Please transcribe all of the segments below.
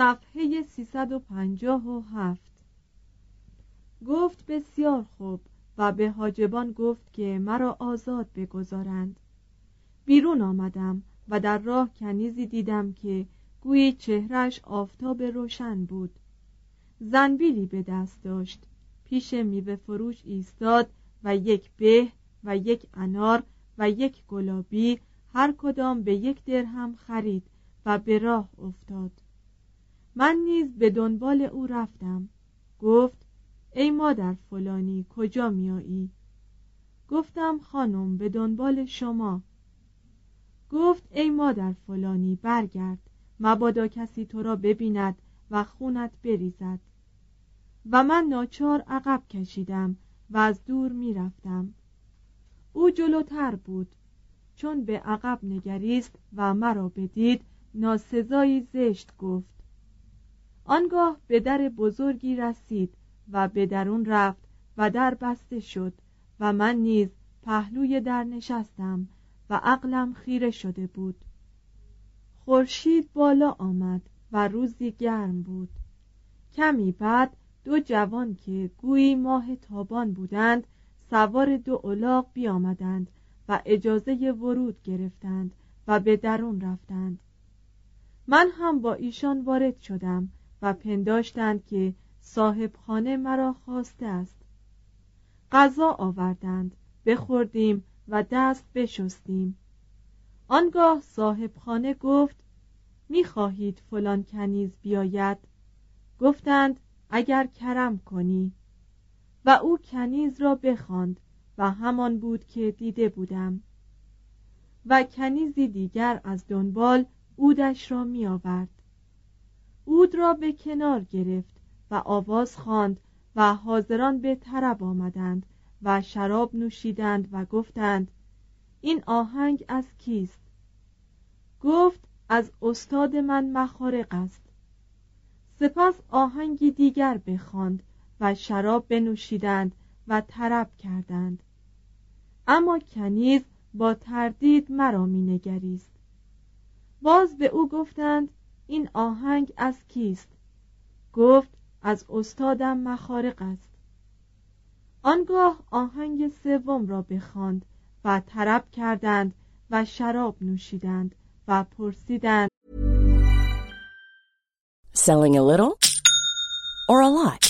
صفحه 357 گفت بسیار خوب و به حاجبان گفت که مرا آزاد بگذارند. بیرون آمدم و در راه کنیزی دیدم که گویی چهرش آفتاب روشن بود. زنبیلی به دست داشت. پیش میوه فروش ایستاد و یک به و یک انار و یک گلابی هر کدام به یک درهم خرید و به راه افتاد. من نیز به دنبال او رفتم. گفت ای مادر فلانی کجا میایی؟ گفتم خانم به دنبال شما. گفت ای مادر فلانی برگرد. مبادا کسی تو را ببیند و خونت بریزد. و من ناچار عقب کشیدم و از دور می‌رفتم. او جلوتر بود. چون به عقب نگریست و مرا بدید ناسزایی زشت گفت. آنگاه به در بزرگی رسید و به درون رفت و در بسته شد و من نیز پهلوی در نشستم و عقلم خیره شده بود. خورشید بالا آمد و روزی گرم بود. کمی بعد دو جوان که گویی ماه تابان بودند سوار دو الاغ بیامدند و اجازه ورود گرفتند و به درون رفتند. من هم با ایشان وارد شدم و پنداشتند که صاحب خانه مرا خواسته است. غذا آوردند بخوردیم و دست بشستیم. آنگاه صاحب خانه گفت می‌خواهید فلان کنیز بیاید؟ گفتند اگر کرم کنی. و او کنیز را بخواند و همان بود که دیده بودم. و کنیزی دیگر از دنبال اودش را می آورد اود را به کنار گرفت و آواز خواند و حاضران به طرب آمدند و شراب نوشیدند و گفتند این آهنگ از کیست؟ گفت از استاد من مخارق است. سپس آهنگی دیگر بخواند و شراب بنوشیدند و طرب کردند. اما کنیز با تردید مرا مینگریست باز به او گفتند این آهنگ از کیست؟ گفت از استادم مخارق است. آنگاه آهنگ سوم را بخواند و طرب کردند و شراب نوشیدند و پرسیدند. Selling a little or a lot?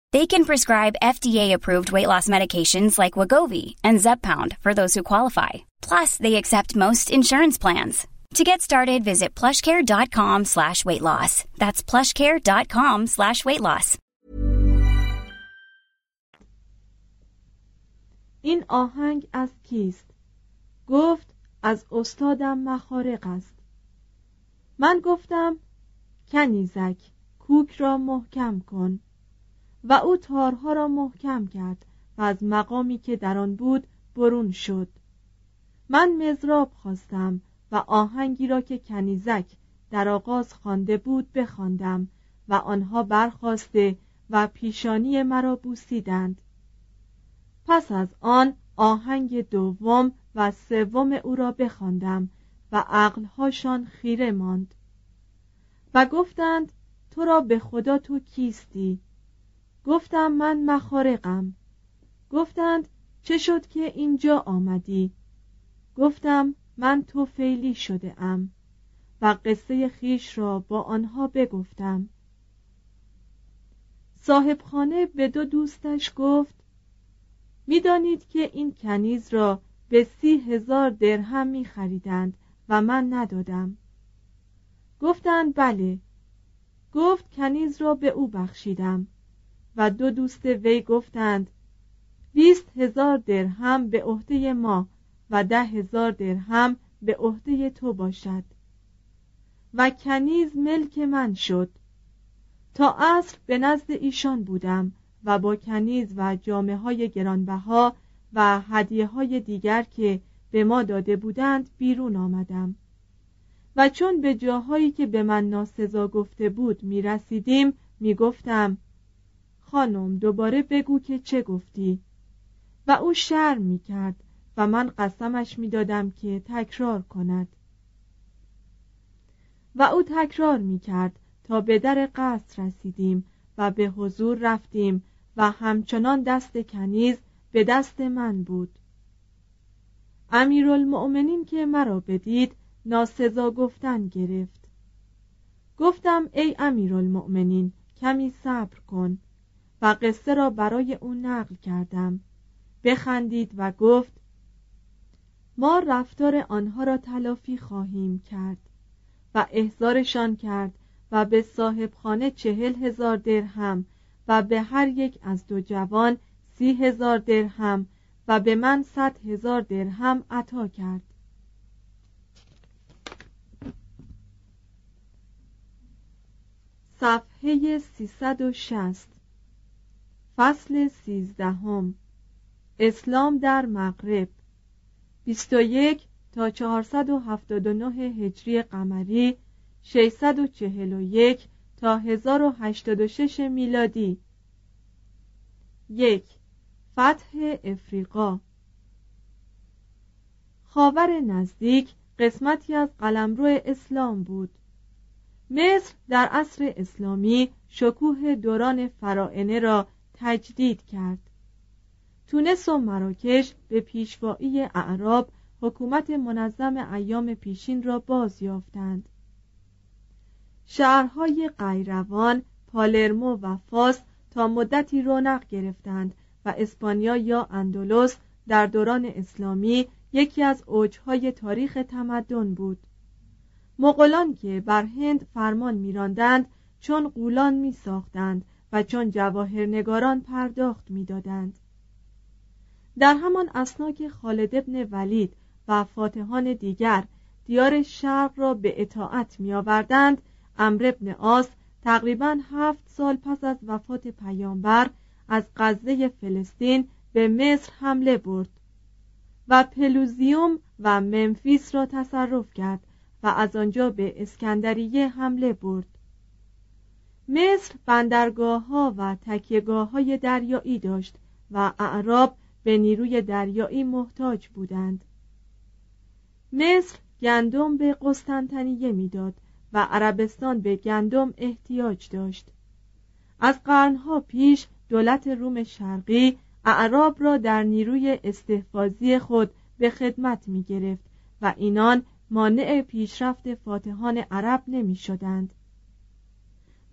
They can prescribe FDA-approved weight loss medications like Wagovi and Zepbound for those who qualify. Plus, they accept most insurance plans. To get started, visit plushcare.com slash weight loss. That's plushcare.com slash weight loss. این آهنگ از کیست؟ گفت از استادم مخارق است من گفتم کنیزک کوک را محکم کن و او تارها را محکم کرد و از مقامی که در آن بود برون شد. من مزراب خواستم و آهنگی را که کنیزک در آغاز خوانده بود بخواندم و آنها برخواسته و پیشانی مرا بوسیدند. پس از آن آهنگ دوم و سوم او را بخواندم و عقلهاشان خیره ماند و گفتند تو را به خدا تو کیستی؟ گفتم من مخارقم. گفتند چه شد که اینجا آمدی؟ گفتم من تو فیلی شده ام و قصه خیش را با آنها بگفتم. صاحب خانه به دو دوستش گفت می‌دانید که این کنیز را به سی هزار درهم می خریدند و من ندادم. گفتند بله. گفت کنیز را به او بخشیدم. و دو دوست وی گفتند بیست هزار درهم به عهده ما و ده هزار درهم به عهده تو باشد. و کنیز ملک من شد. تا عصر به نزد ایشان بودم و با کنیز و جامعه های گرانبها و هدیه های دیگر که به ما داده بودند بیرون آمدم. و چون به جاهایی که به من ناسزا گفته بود می رسیدیم می گفتم خانم دوباره بگو که چه گفتی؟ و او شرم می کرد و من قسمش می دادم که تکرار کند. و او تکرار می کرد تا به در قصر رسیدیم و به حضور رفتیم و همچنان دست کنیز به دست من بود. امیرالمؤمنین که مرا بدید ناسزا گفتن گرفت. گفتم ای امیرالمؤمنین کمی صبر کن. و قصه را برای او نقل کردم. بخندید و گفت ما رفتار آنها را تلافی خواهیم کرد و احضارشان کرد و به صاحب خانه چهل هزار درهم و به هر یک از دو جوان سی هزار درهم و به من صد هزار درهم عطا کرد. صفحه 360 فصل سیزدهم. اسلام در مغرب. 21 تا 479 هجری قمری 641 تا 1086 میلادی. یک فتح افریقا. خاور نزدیک قسمتی از قلمرو اسلام بود. مصر در عصر اسلامی شکوه دوران فرائنه را تجدید کرد. تونس و مراکش به پیشوایی اعراب حکومت منظم ایام پیشین را باز یافتند. شهرهای قیروان پالرمو و فاس تا مدتی رونق گرفتند و اسپانیا یا اندلس در دوران اسلامی یکی از اوجهای تاریخ تمدن بود. مغولان که بر هند فرمان میراندند چون قولان می ساختند و چون جواهرنگاران پرداخت می‌دادند. در همان اسنا که خالد ابن ولید و فاتحان دیگر دیار شرق را به اطاعت می آوردند امر ابن آس تقریبا هفت سال پس از وفات پیامبر از غزه فلسطین به مصر حمله برد و پلوزیوم و ممفیس را تصرف کرد و از آنجا به اسکندریه حمله برد. مصر بندرگاه ها و تکیگاه های دریایی داشت و اعراب به نیروی دریایی محتاج بودند مصر گندم به قسطنطنیه می‌داد و عربستان به گندم احتیاج داشت از قرنها پیش دولت روم شرقی اعراب را در نیروی استحفاظی خود به خدمت می گرفت و اینان مانع پیشرفت فاتحان عرب نمی شدند.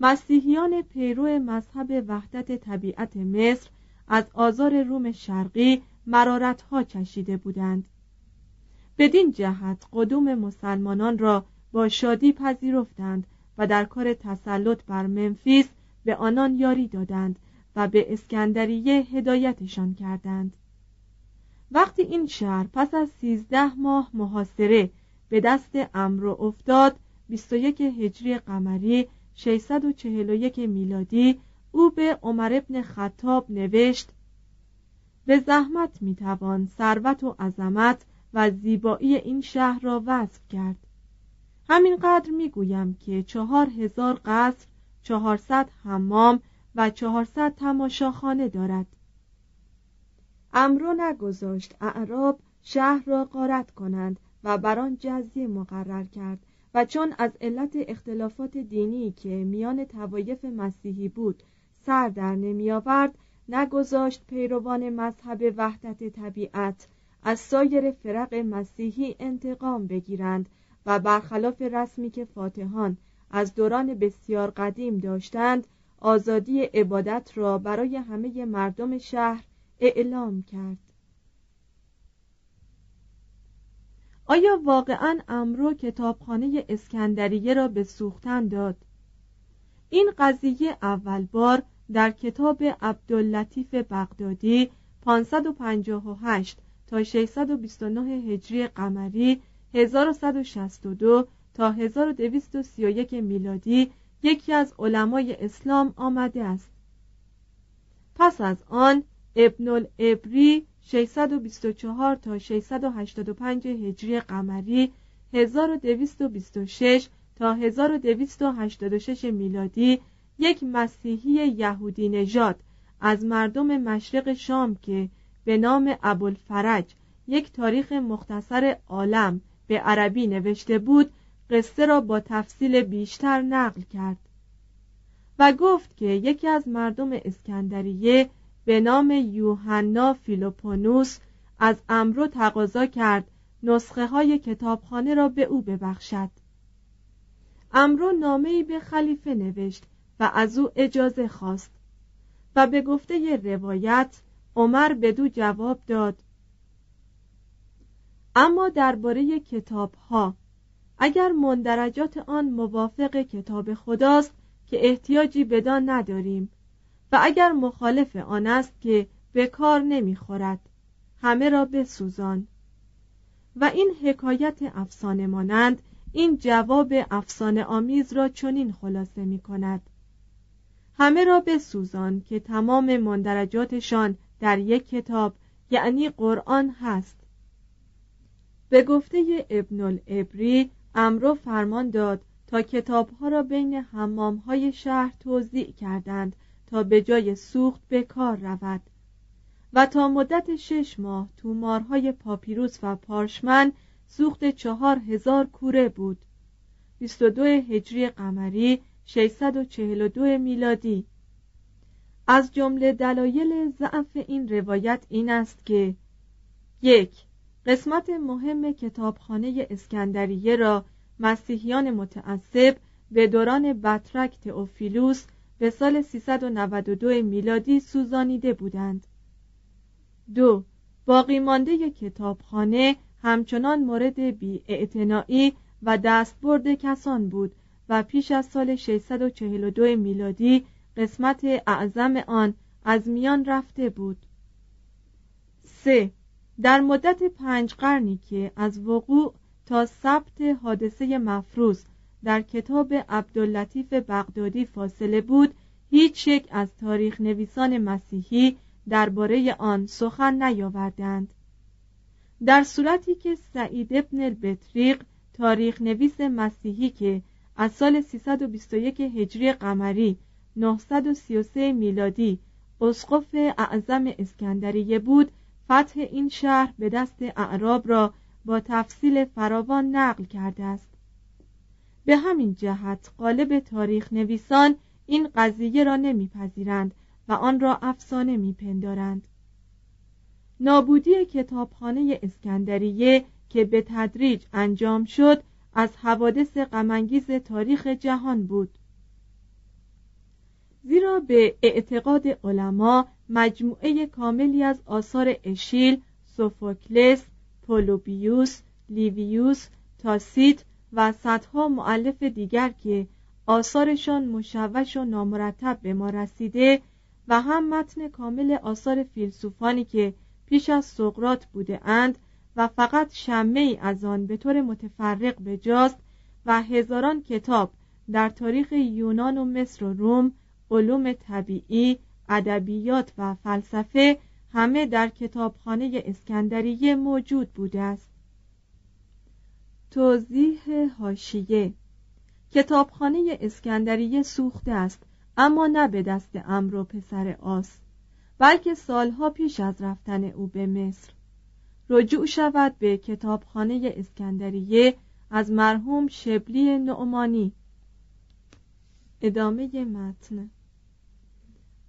مسیحیان پیرو مذهب وحدت طبیعت مصر از آزار روم شرقی مرارتها چشیده بودند. بدین جهت قدوم مسلمانان را با شادی پذیرفتند و در کار تسلط بر منفیس به آنان یاری دادند و به اسکندریه هدایتشان کردند. وقتی این شهر پس از سیزده ماه محاصره به دست امرو افتاد 21 هجری قمری 641 میلادی او به عمر ابن خطاب نوشت به زحمت می‌توان ثروت و عظمت و زیبایی این شهر را وصف کرد. همینقدر می‌گویم که چهار هزار قصر چهارصد حمام و چهارصد تماشاخانه دارد. امرو نگذاشت اعراب شهر را غارت کنند و بر آن جزیه مقرر کرد. و چون از علت اختلافات دینی که میان توایف مسیحی بود سر در نمی آورد نگذاشت پیروان مذهب وحدت طبیعت از سایر فرق مسیحی انتقام بگیرند و برخلاف رسمی که فاتحان از دوران بسیار قدیم داشتند آزادی عبادت را برای همه مردم شهر اعلام کرد. آیا واقعا امرو کتابخانه اسکندریه را به سوختن داد؟ این قضیه اول بار در کتاب عبداللطیف بغدادی 558 تا 629 هجری قمری 1162 تا 1231 میلادی یکی از علمای اسلام آمده است. پس از آن ابن الابری 624 تا 685 هجری قمری 1226 تا 1286 میلادی یک مسیحی یهودی نژاد از مردم مشرق شام که به نام ابوالفرج یک تاریخ مختصر عالم به عربی نوشته بود قصه را با تفصیل بیشتر نقل کرد و گفت که یکی از مردم اسکندریه به نام یوحنا فیلوپونوس از امرو تقاضا کرد نسخه های کتابخانه را به او ببخشد. امرو نامه به خلیفه نوشت و از او اجازه خواست و به گفته روایت عمر به دو جواب داد. اما درباره کتاب ها اگر مندرجات آن موافق کتاب خداست که احتیاجی بدان نداریم. و اگر مخالف آن است که به کار نمی‌خورد همه را بسوزان. و این حکایت افسانه مانند این جواب افسانه آمیز را چنین خلاصه می کند همه را بسوزان که تمام مندرجاتشان در یک کتاب یعنی قرآن هست. به گفته ابن الابری امرو فرمان داد تا کتابها را بین حمامهای شهر توضیع کردند تا به جای سوخت به کار رود. و تا مدت شش ماه تومارهای پاپیروس و پارشمن سوخت چهار هزار کوره بود. 22 هجری قمری 642 میلادی. از جمله دلایل ضعف این روایت این است که یک قسمت مهم کتابخانه اسکندریه را مسیحیان متعصب به دوران بطرک تئوفیلوس به سال 392 میلادی سوزانیده بودند. دو باقی مانده کتابخانه همچنان مورد بی و دستبرد کسان بود و پیش از سال 642 میلادی قسمت اعظم آن از میان رفته بود. سه در مدت پنج قرنی که از وقوع تا ثبت حادثه مفروض در کتاب عبداللطیف بغدادی فاصله بود هیچ یک از تاریخ نویسان مسیحی درباره آن سخن نیاوردند. در صورتی که سعید ابن البطریق تاریخ نویس مسیحی که از سال 321 هجری قمری 933 میلادی اسقف اعظم اسکندریه بود فتح این شهر به دست اعراب را با تفصیل فراوان نقل کرده است. به همین جهت قالب تاریخ نویسان این قضیه را نمیپذیرند و آن را افسانه میپندارند. نابودی کتابخانه اسکندریه که به تدریج انجام شد از حوادث غمانگیز تاریخ جهان بود. زیرا به اعتقاد علما مجموعه کاملی از آثار اشیل، سوفوکلس، پولوبیوس، لیویوس، تاسیت و صدها معلف دیگر که آثارشان مشوش و نامرتب به ما رسیده و هم متن کامل آثار فیلسوفانی که پیش از سقرات بوده اند و فقط شمه ای از آن به طور متفرق بجاست و هزاران کتاب در تاریخ یونان و مصر و روم علوم طبیعی ادبیات و فلسفه همه در کتابخانه اسکندریه موجود بوده است. توضیح هاشیه کتابخانه اسکندریه سوخته است اما نه به دست امر و پسر آس بلکه سالها پیش از رفتن او به مصر. رجوع شود به کتابخانه اسکندریه از مرحوم شبلی نعمانی. ادامه متن.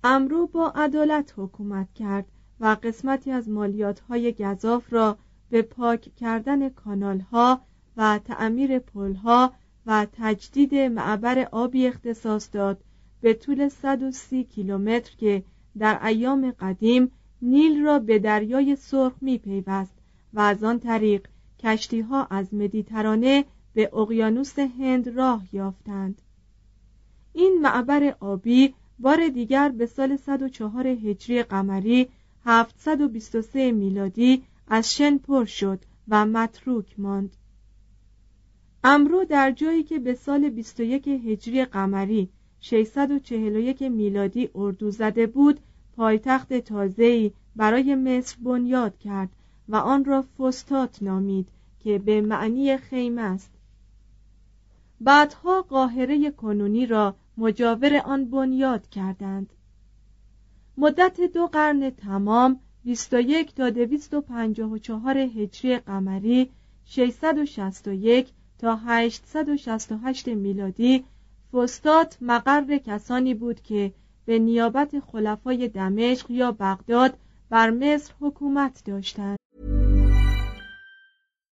امرو با عدالت حکومت کرد و قسمتی از مالیات های گذاف را به پاک کردن کانال ها و تعمیر پل ها و تجدید معبر آبی اختصاص داد به طول 130 کیلومتر که در ایام قدیم نیل را به دریای سرخ می پیوست و از آن طریق کشتی ها از مدیترانه به اقیانوس هند راه یافتند. این معبر آبی بار دیگر به سال 104 هجری قمری 723 میلادی از شن پر شد و متروک ماند. امرو در جایی که به سال 21 هجری قمری 641 میلادی اردو زده بود پایتخت تازه‌ای برای مصر بنیاد کرد و آن را فستات نامید که به معنی خیمه است. بعدها قاهره کنونی را مجاور آن بنیاد کردند. مدت دو قرن تمام 21 تا 254 هجری قمری 661 تا 868 میلادی فستات مقر کسانی بود که به نیابت خلفای دمشق یا بغداد بر مصر حکومت داشتند.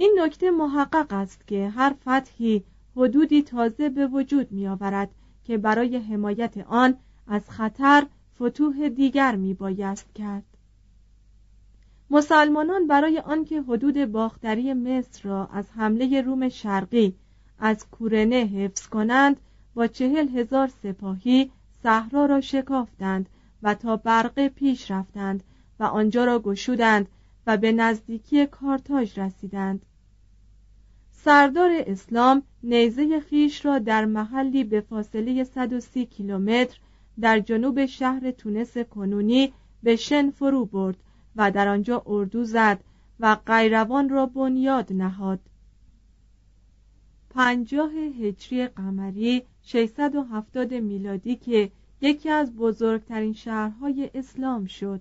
این نکته محقق است که هر فتحی حدودی تازه به وجود می آورد که برای حمایت آن از خطر فتوح دیگر می بایست کرد. مسلمانان برای آنکه حدود باختری مصر را از حمله روم شرقی از کورنه حفظ کنند با چهل هزار سپاهی صحرا را شکافتند و تا برقه پیش رفتند و آنجا را گشودند و به نزدیکی کارتاژ رسیدند. سردار اسلام نیزه خیش را در محلی به فاصله 130 کیلومتر در جنوب شهر تونس کنونی به شن فرو برد و در آنجا اردو زد و قیروان را بنیاد نهاد. پنجاه هجری قمری 670 میلادی که یکی از بزرگترین شهرهای اسلام شد.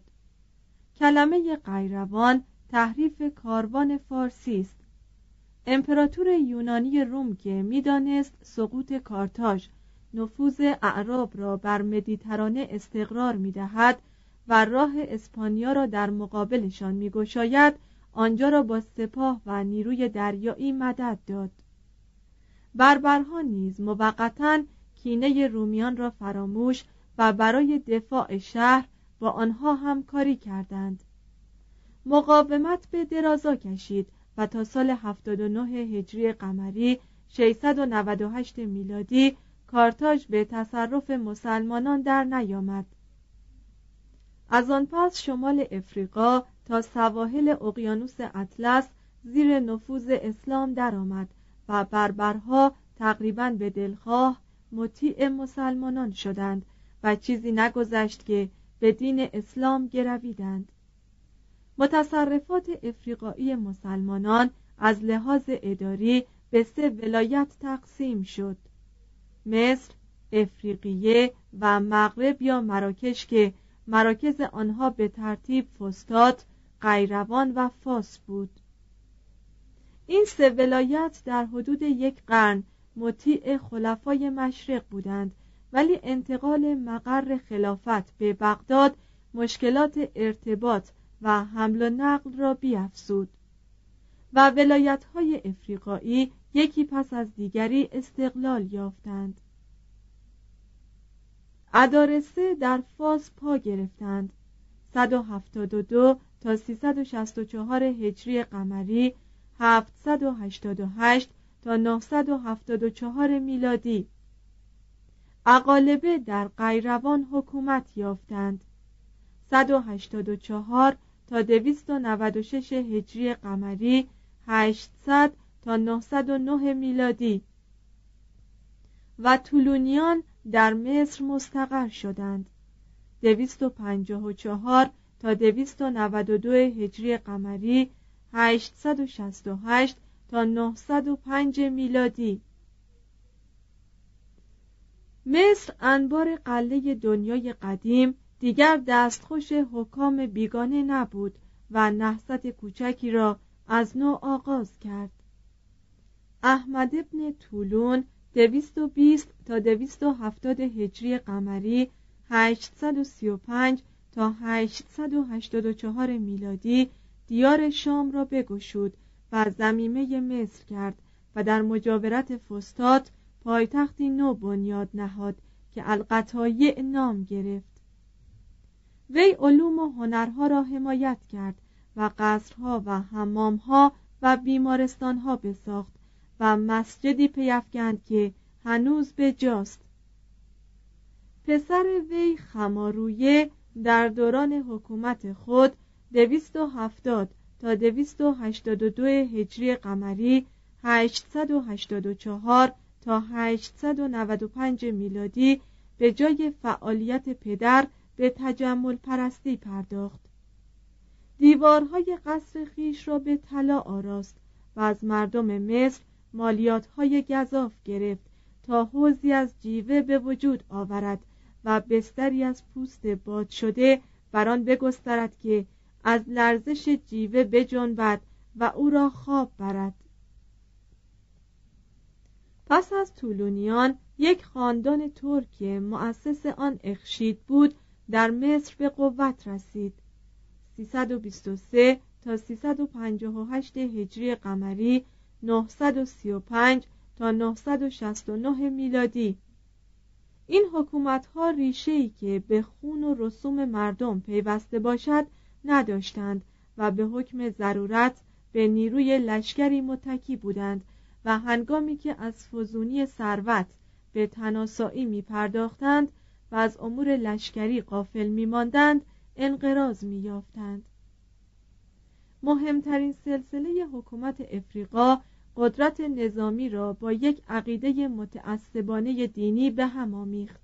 کلمه قیروان تحریف کاروان فارسی است. امپراتور یونانی روم که می‌دانست سقوط کارتاژ نفوذ اعراب را بر مدیترانه استقرار می‌دهد و راه اسپانیا را در مقابلشان میگشاید آنجا را با سپاه و نیروی دریایی مدد داد. بربرها نیز موقتا کینه رومیان را فراموش و برای دفاع شهر با آنها همکاری کردند. مقاومت به درازا کشید و تا سال 79 هجری قمری 698 میلادی کارتاژ به تصرف مسلمانان در نیامد. از آن پس شمال افریقا تا سواحل اقیانوس اطلس زیر نفوذ اسلام درآمد و بربرها تقریبا به دلخواه مطیع مسلمانان شدند و چیزی نگذشت که به دین اسلام گرویدند. متصرفات افریقایی مسلمانان از لحاظ اداری به سه ولایت تقسیم شد. مصر، افریقیه و مغرب یا مراکش که مراکز آنها به ترتیب فستاد، قیروان و فاس بود. این سه ولایت در حدود یک قرن مطیع خلفای مشرق بودند ولی انتقال مقر خلافت به بغداد مشکلات ارتباط و حمل و نقل را بیافزود و ولایت های افریقایی یکی پس از دیگری استقلال یافتند. ادارسه در فاس پا گرفتند. 172 تا 364 هجری قمری 788 تا 974 میلادی. اقالبه در قیروان حکومت یافتند. 184 تا 296 هجری قمری 800 تا 909 میلادی. و طولونیان در مصر مستقر شدند. 254 تا 292 هجری قمری 868 تا 905 میلادی. مصر انبار قله دنیای قدیم دیگر دستخوش حکام بیگانه نبود و نهضت کوچکی را از نو آغاز کرد. احمد ابن طولون دویست و بیست تا دویست و هفتاد هجری قمری 835 تا 884 میلادی دیار شام را بگشود و زمیمه مصر کرد و در مجاورت فستاد پایتختی نو بنیاد نهاد که القطایع نام گرفت. وی علوم و هنرها را حمایت کرد و قصرها و حمامها و بیمارستانها بساخت و مسجدی پیفکند که هنوز به جاست. پسر وی خمارویه در دوران حکومت خود دویست و هفتاد تا دویست و هشتاد و دو هجری قمری هشتصد و هشتاد و چهار تا هشتصد و نود و پنج میلادی به جای فعالیت پدر به تجمل پرستی پرداخت. دیوارهای قصر خیش را به طلا آراست و از مردم مصر مالیات های گذاف گرفت تا حوزی از جیوه به وجود آورد و بستری از پوست باد شده بر آن بگسترد که از لرزش جیوه بجنبد و او را خواب برد. پس از طولونیان یک خاندان ترک مؤسس آن اخشید بود در مصر به قوت رسید. 323 تا 358 هجری قمری 935 تا 969 میلادی. این حکومت ها ریشه ای که به خون و رسوم مردم پیوسته باشد نداشتند و به حکم ضرورت به نیروی لشکری متکی بودند و هنگامی که از فزونی ثروت به تناسایی می پرداختند و از امور لشکری قافل می ماندند انقراض می یافتند مهمترین سلسله حکومت افریقا قدرت نظامی را با یک عقیده متعصبانه دینی به هم آمیخت.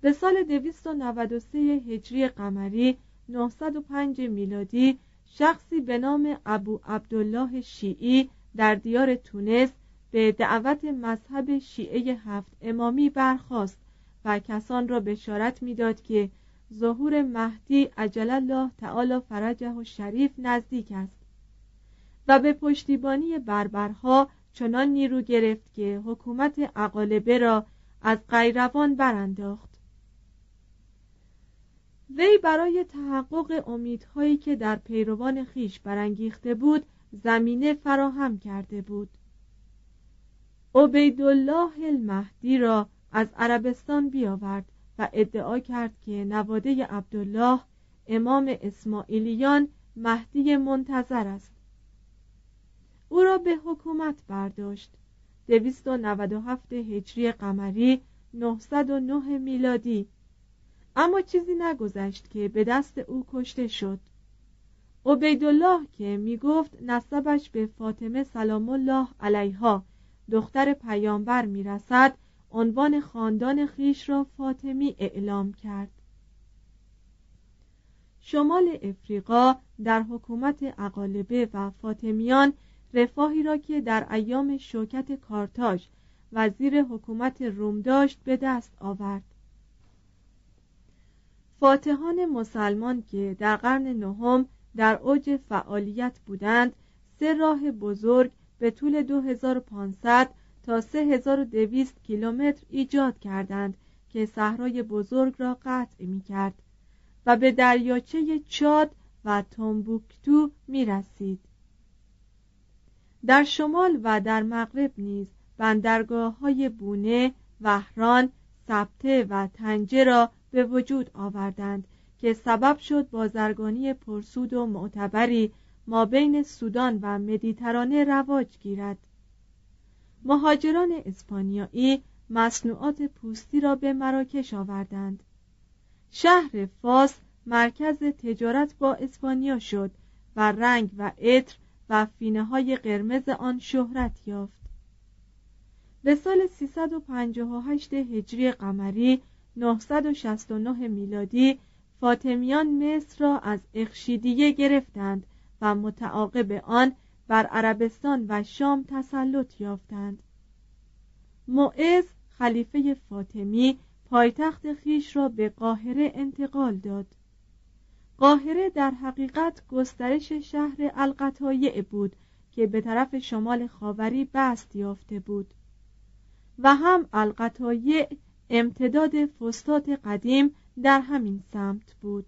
به سال 293 هجری قمری 905 میلادی شخصی به نام ابو عبدالله شیعی در دیار تونس به دعوت مذهب شیعه هفت امامی برخاست و کسان را بشارت می‌داد که ظهور مهدی عجل الله تعالی فرجه و شریف نزدیک است و به پشتیبانی بربرها چنان نیرو گرفت که حکومت اقالبه را از قیروان برانداخت. وی برای تحقق امیدهایی که در پیروان خیش برانگیخته بود زمینه فراهم کرده بود. عبیدالله المهدی را از عربستان بیاورد و ادعا کرد که نواده عبدالله امام اسماعیلیان مهدی منتظر است. او را به حکومت برداشت. 297 هجری قمری 909 میلادی. اما چیزی نگذشت که به دست او کشته شد. عبیدالله که می گفت نسبش به فاطمه سلام الله علیها دختر پیامبر می رسد عنوان خاندان خیش را فاطمی اعلام کرد. شمال افریقا در حکومت اقالبه و فاطمیان رفاهی را که در ایام شوکت کارتاژ وزیر حکومت روم داشت به دست آورد. فاتحان مسلمان که در قرن نهم در اوج فعالیت بودند سه راه بزرگ به طول 2500 تا 3200 کیلومتر ایجاد کردند که صحرای بزرگ را قطع می کرد و به دریاچه چاد و تومبوکتو می رسید. در شمال و در مغرب نیز بندرگاه های بونه، وهران، سبته و تنجه را به وجود آوردند که سبب شد بازرگانی پرسود و معتبری ما بین سودان و مدیترانه رواج گیرد مهاجران اسپانیایی مصنوعات پوستی را به مراکش آوردند. شهر فاس مرکز تجارت با اسپانیا شد و رنگ و عطر و فینه های قرمز آن شهرت یافت. به سال 358 هجری قمری 969 میلادی فاطمیان مصر را از اخشیدیه گرفتند و متعاقب آن بر عربستان و شام تسلط یافتند. معز خلیفه فاطمی پایتخت خیش را به قاهره انتقال داد. قاهره در حقیقت گسترش شهر القطایع بود که به طرف شمال خاوری بست یافته بود. و هم القطایع امتداد فستات قدیم در همین سمت بود.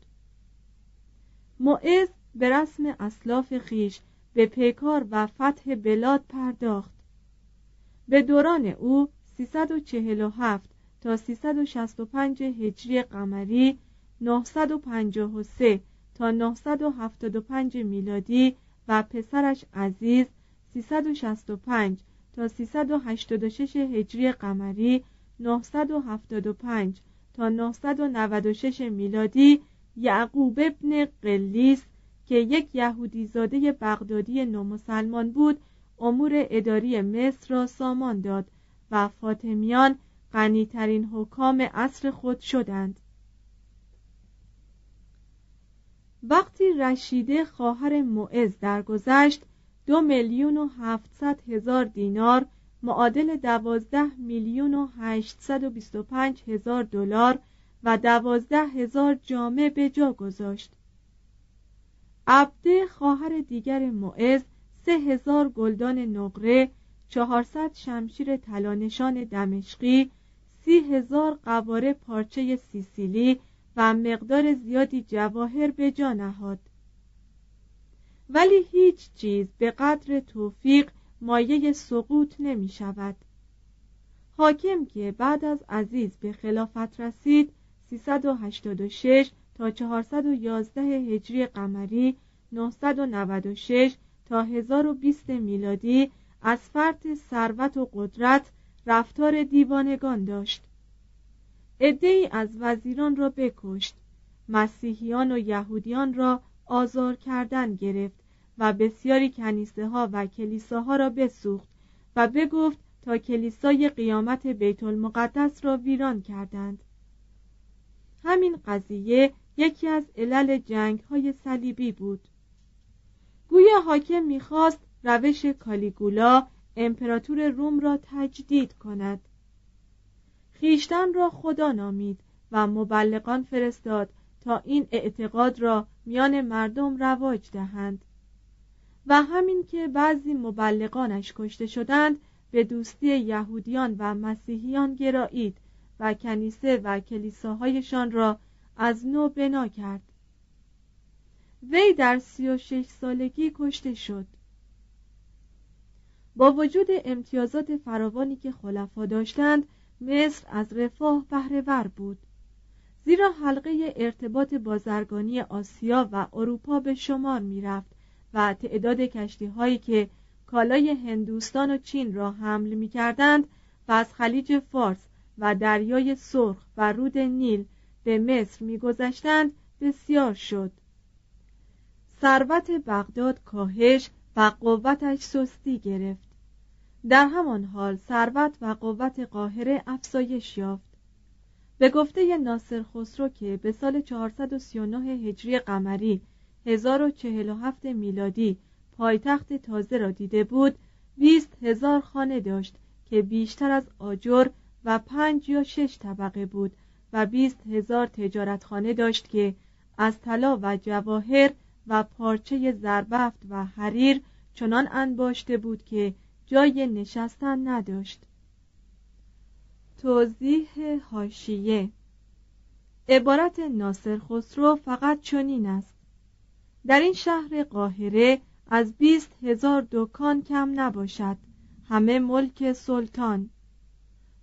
معز به رسم اسلاف خیش به پیکار و فتح بلاد پرداخت. به دوران او 347 تا 365 هجری قمری 953 تا 975 میلادی و پسرش عزیز 365 تا 386 هجری قمری 975 تا 996 میلادی یعقوب ابن قلیس که یک یهودی زاده بغدادی نومسلمان بود امور اداری مصر را سامان داد و فاطمیان غنیترین حکام عصر خود شدند. وقتی رشیده خواهر معز درگذشت دو میلیون و هفتصد هزار دینار معادل دوازده میلیون و هشتصد و بیست و پنج هزار دلار و دوازده هزار جامه به جا گذاشت. عبده خواهر دیگر معز سه هزار گلدان نقره چهارصد شمشیر تلانشان دمشقی سی هزار قواره پارچه سیسیلی و مقدار زیادی جواهر به جا نهاد. ولی هیچ چیز به قدر توفیق مایه سقوط نمی شود. حاکم که بعد از عزیز به خلافت رسید 386 تا 411 هجری قمری 996 تا 1020 میلادی از فرط ثروت و قدرت رفتار دیوانگان داشت. ای از وزیران را بکشت. مسیحیان و یهودیان را آزار کردن گرفت و بسیاری کنیسه ها و کلیساها را بسوخت و بگفت تا کلیسای قیامت بیت المقدس را ویران کردند. همین قضیه یکی از علل جنگ های صلیبی بود. گویا حاکم می‌خواست روش کالیگولا امپراتور روم را تجدید کند. خیشتن را خدا نامید و مبلغان فرستاد تا این اعتقاد را میان مردم رواج دهند و همین که بعضی مبلغانش کشته شدند به دوستی یهودیان و مسیحیان گرایید و کنیسه و کلیساهایشان را از نو بنا کرد. وی در سی و شش سالگی کشته شد. با وجود امتیازات فراوانی که خلفا داشتند مصر از رفاه بهرهور بود. زیرا حلقه ارتباط بازرگانی آسیا و اروپا به شمار می‌رفت و تعداد کشتی هایی که کالای هندوستان و چین را حمل می کردند و از خلیج فارس و دریای سرخ و رود نیل به مصر میگذشتند بسیار شد. ثروت بغداد کاهش و قوتش سستی گرفت. در همان حال ثروت و قوت قاهره افزایش یافت. به گفته ناصر خسرو که به سال 439 هجری قمری 1047 میلادی پایتخت تازه را دیده بود 20 هزار خانه داشت که بیشتر از آجر و پنج یا شش طبقه بود و بیست هزار تجارتخانه داشت که از طلا و جواهر و پارچه زربفت و حریر چنان انباشته بود که جای نشستن نداشت. توضیح هاشیه عبارت ناصر خسرو فقط چنین است. در این شهر قاهره از بیست هزار دکان کم نباشد. همه ملک سلطان.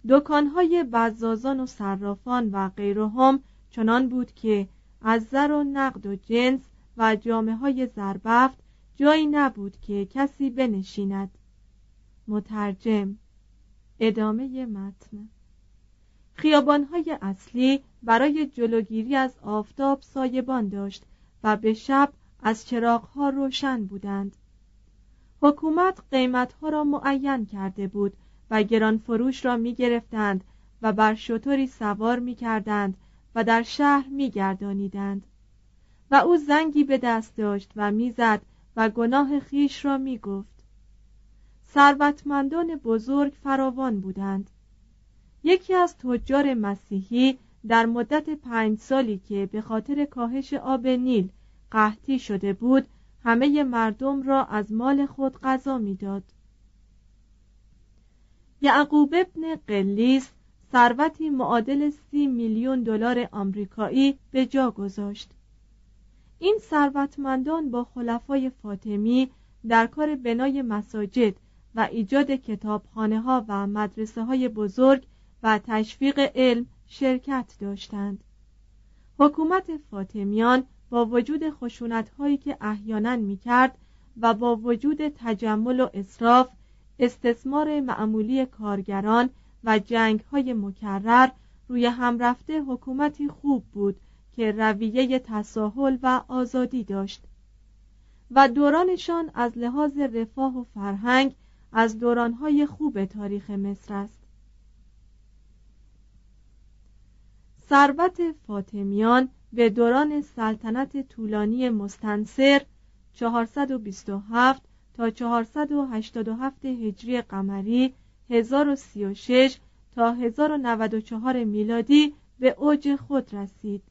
دکانهای بزازان و صرافان و غیرهم چنان بود که از زر و نقد و جنس و جامعه های زربفت جایی نبود که کسی بنشیند. مترجم ادامه متن. خیابانهای اصلی برای جلوگیری از آفتاب سایبان داشت و به شب از چراغها روشن بودند. حکومت قیمتها را معین کرده بود و گران فروش را می گرفتند و بر شطوری سوار می کردند و در شهر می گردانیدند و او زنگی به دست داشت و می‌زد و گناه خیش را می گفت ثروتمندان بزرگ فراوان بودند. یکی از تجار مسیحی در مدت پنج سالی که به خاطر کاهش آب نیل قحطی شده بود همه مردم را از مال خود غذا می‌داد. یعقوب ابن قلیس ثروتی معادل سی میلیون دلار آمریکایی به جا گذاشت. این ثروتمندان با خلفای فاطمی در کار بنای مساجد و ایجاد کتابخانه ها و مدرسه های بزرگ و تشویق علم شرکت داشتند. حکومت فاطمیان با وجود خشونت هایی که احیانا می کرد و با وجود تجمل و اصراف استثمار معمولی کارگران و جنگ های مکرر روی هم رفته حکومتی خوب بود که رویه تساهل و آزادی داشت. و دورانشان از لحاظ رفاه و فرهنگ از دورانهای خوب تاریخ مصر است. ثروت فاطمیان به دوران سلطنت طولانی مستنصر 427 تا 487 هجری قمری 1036 تا 1094 میلادی به اوج خود رسید.